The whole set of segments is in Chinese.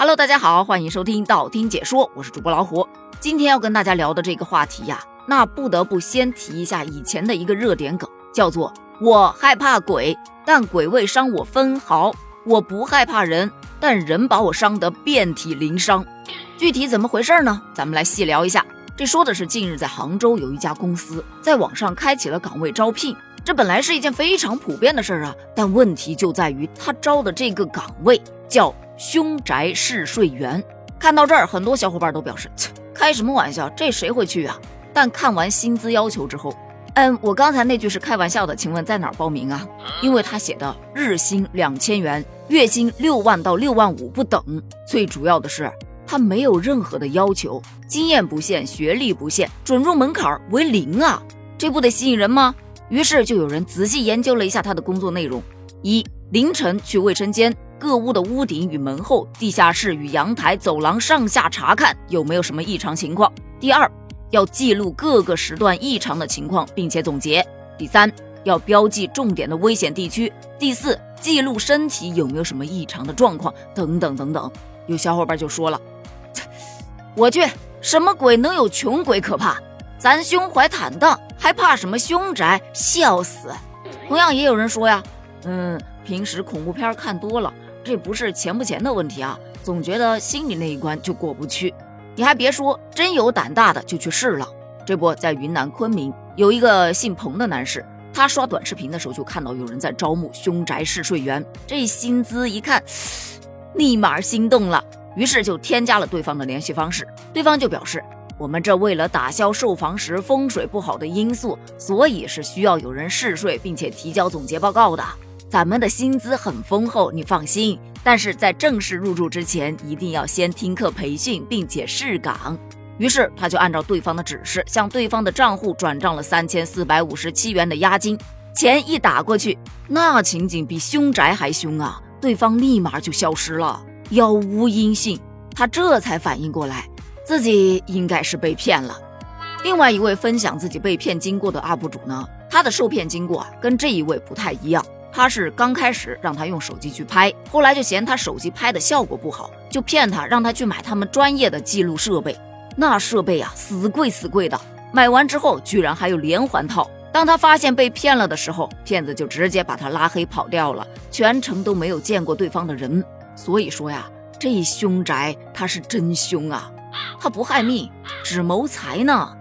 Hello，大家好，欢迎收听道听解说，我是主播老虎。今天要跟大家聊的这个话题呀，那不得不先提一下以前的一个热点梗，叫做“我害怕鬼，但鬼未伤我分毫；我不害怕人，但人把我伤得遍体鳞伤”。具体怎么回事呢？咱们来细聊一下。这说的是近日在杭州有一家公司在网上开启了岗位招聘，这本来是一件非常普遍的事儿啊，但问题就在于他招的这个岗位叫。凶宅试睡员，看到这儿，很多小伙伴都表示：切，开什么玩笑，这谁会去啊？但看完薪资要求之后，嗯，我刚才那句是开玩笑的，请问在哪儿报名啊？因为他写的日薪两千元，月薪六万到六万五不等。最主要的是，他没有任何的要求，经验不限，学历不限，准入门槛为零啊，这不得吸引人吗？于是就有人仔细研究了一下他的工作内容：一，凌晨去卫生间。各屋的屋顶与门后、地下室与阳台、走廊上下查看有没有什么异常情况。第二，要记录各个时段异常的情况，并且总结。第三，要标记重点的危险地区。第四，记录身体有没有什么异常的状况，等等等等。有小伙伴就说了：“我去，什么鬼能有穷鬼可怕？咱胸怀坦荡，还怕什么凶宅？笑死！”同样也有人说呀：“嗯，平时恐怖片看多了。”这不是钱不钱的问题啊，总觉得心里那一关就过不去。你还别说，真有胆大的就去试了。这不在云南昆明有一个姓彭的男士，他刷短视频的时候就看到有人在招募凶宅试睡员，这薪资一看，立马心动了，于是就添加了对方的联系方式。对方就表示，我们这为了打消售房时风水不好的因素，所以是需要有人试睡，并且提交总结报告的。咱们的薪资很丰厚，你放心。但是在正式入住之前，一定要先听课培训，并且试岗。于是他就按照对方的指示，向对方的账户转账了三千四百五十七元的押金。钱一打过去，那情景比凶宅还凶啊！对方立马就消失了，杳无音信。他这才反应过来，自己应该是被骗了。另外一位分享自己被骗经过的 UP 主呢，他的受骗经过，跟这一位不太一样。他是刚开始让他用手机去拍，后来就嫌他手机拍的效果不好，就骗他让他去买他们专业的记录设备。那设备啊，死贵死贵的，买完之后居然还有连环套。当他发现被骗了的时候，骗子就直接把他拉黑跑掉了，全程都没有见过对方的人。所以说呀，这凶宅他是真凶啊，他不害命，只谋财呢。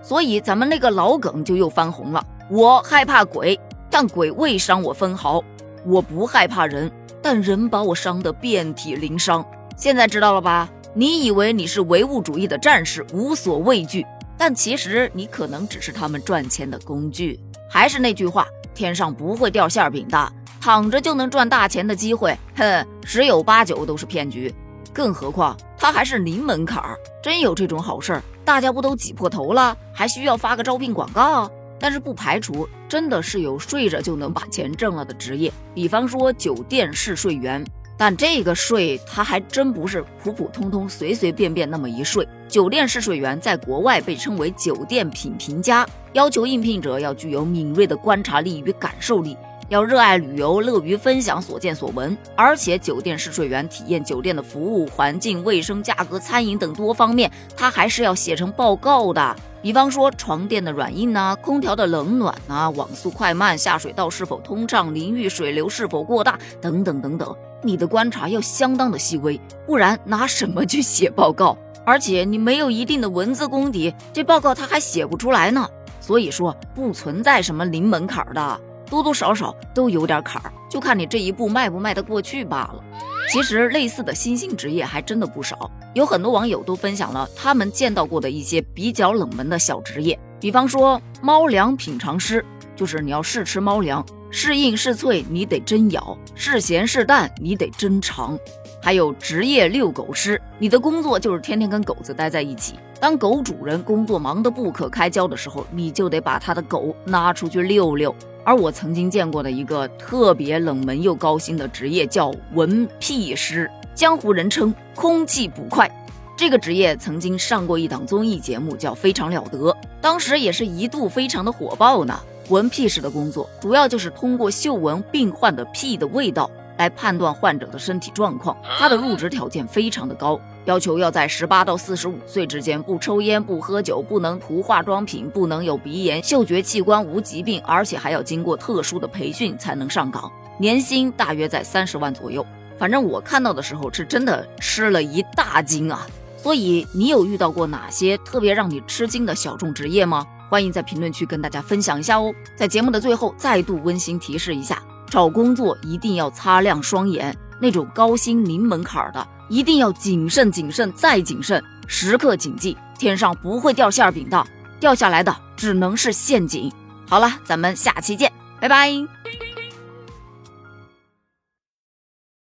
所以咱们那个老梗就又翻红了，我害怕鬼。但鬼未伤我分毫，我不害怕人，但人把我伤得遍体鳞伤。现在知道了吧？你以为你是唯物主义的战士，无所畏惧，但其实你可能只是他们赚钱的工具。还是那句话，天上不会掉馅饼的，躺着就能赚大钱的机会，哼，十有八九都是骗局。更何况他还是零门槛儿，真有这种好事儿，大家不都挤破头了，还需要发个招聘广告？但是不排除真的是有睡着就能把钱挣了的职业，比方说酒店试睡员。但这个睡他还真不是普普通通、随随便便那么一睡。酒店试睡员在国外被称为酒店品评家，要求应聘者要具有敏锐的观察力与感受力。要热爱旅游，乐于分享所见所闻，而且酒店试睡员体验酒店的服务环境、卫生、价格、餐饮等多方面，他还是要写成报告的。比方说床垫的软硬呐，空调的冷暖呐，网速快慢，下水道是否通畅，淋浴水流是否过大，等等等等。你的观察要相当的细微，不然拿什么去写报告？而且你没有一定的文字功底，这报告他还写不出来呢。所以说，不存在什么零门槛的。多多少少都有点坎儿，就看你这一步迈不迈得过去罢了。其实类似的新兴职业还真的不少，有很多网友都分享了他们见到过的一些比较冷门的小职业，比方说猫粮品尝师，就是你要试吃猫粮，是硬是脆你得真咬，是咸是淡你得真尝。还有职业遛狗师，你的工作就是天天跟狗子待在一起，当狗主人工作忙得不可开交的时候，你就得把他的狗拉出去遛遛。而我曾经见过的一个特别冷门又高薪的职业叫闻屁师，江湖人称空气捕快。这个职业曾经上过一档综艺节目，叫《非常了得》，当时也是一度非常的火爆呢。闻屁师的工作主要就是通过嗅闻病患的屁的味道。来判断患者的身体状况。他的入职条件非常的高，要求要在十八到四十五岁之间，不抽烟、不喝酒、不能涂化妆品、不能有鼻炎、嗅觉器官无疾病，而且还要经过特殊的培训才能上岗。年薪大约在三十万左右。反正我看到的时候是真的吃了一大惊啊！所以你有遇到过哪些特别让你吃惊的小众职业吗？欢迎在评论区跟大家分享一下哦。在节目的最后，再度温馨提示一下：找工作一定要擦亮双眼，那种高薪零门槛的，一定要谨慎、谨慎再谨慎，时刻谨记，天上不会掉馅饼的，掉下来的只能是陷阱。好了，咱们下期见，拜拜。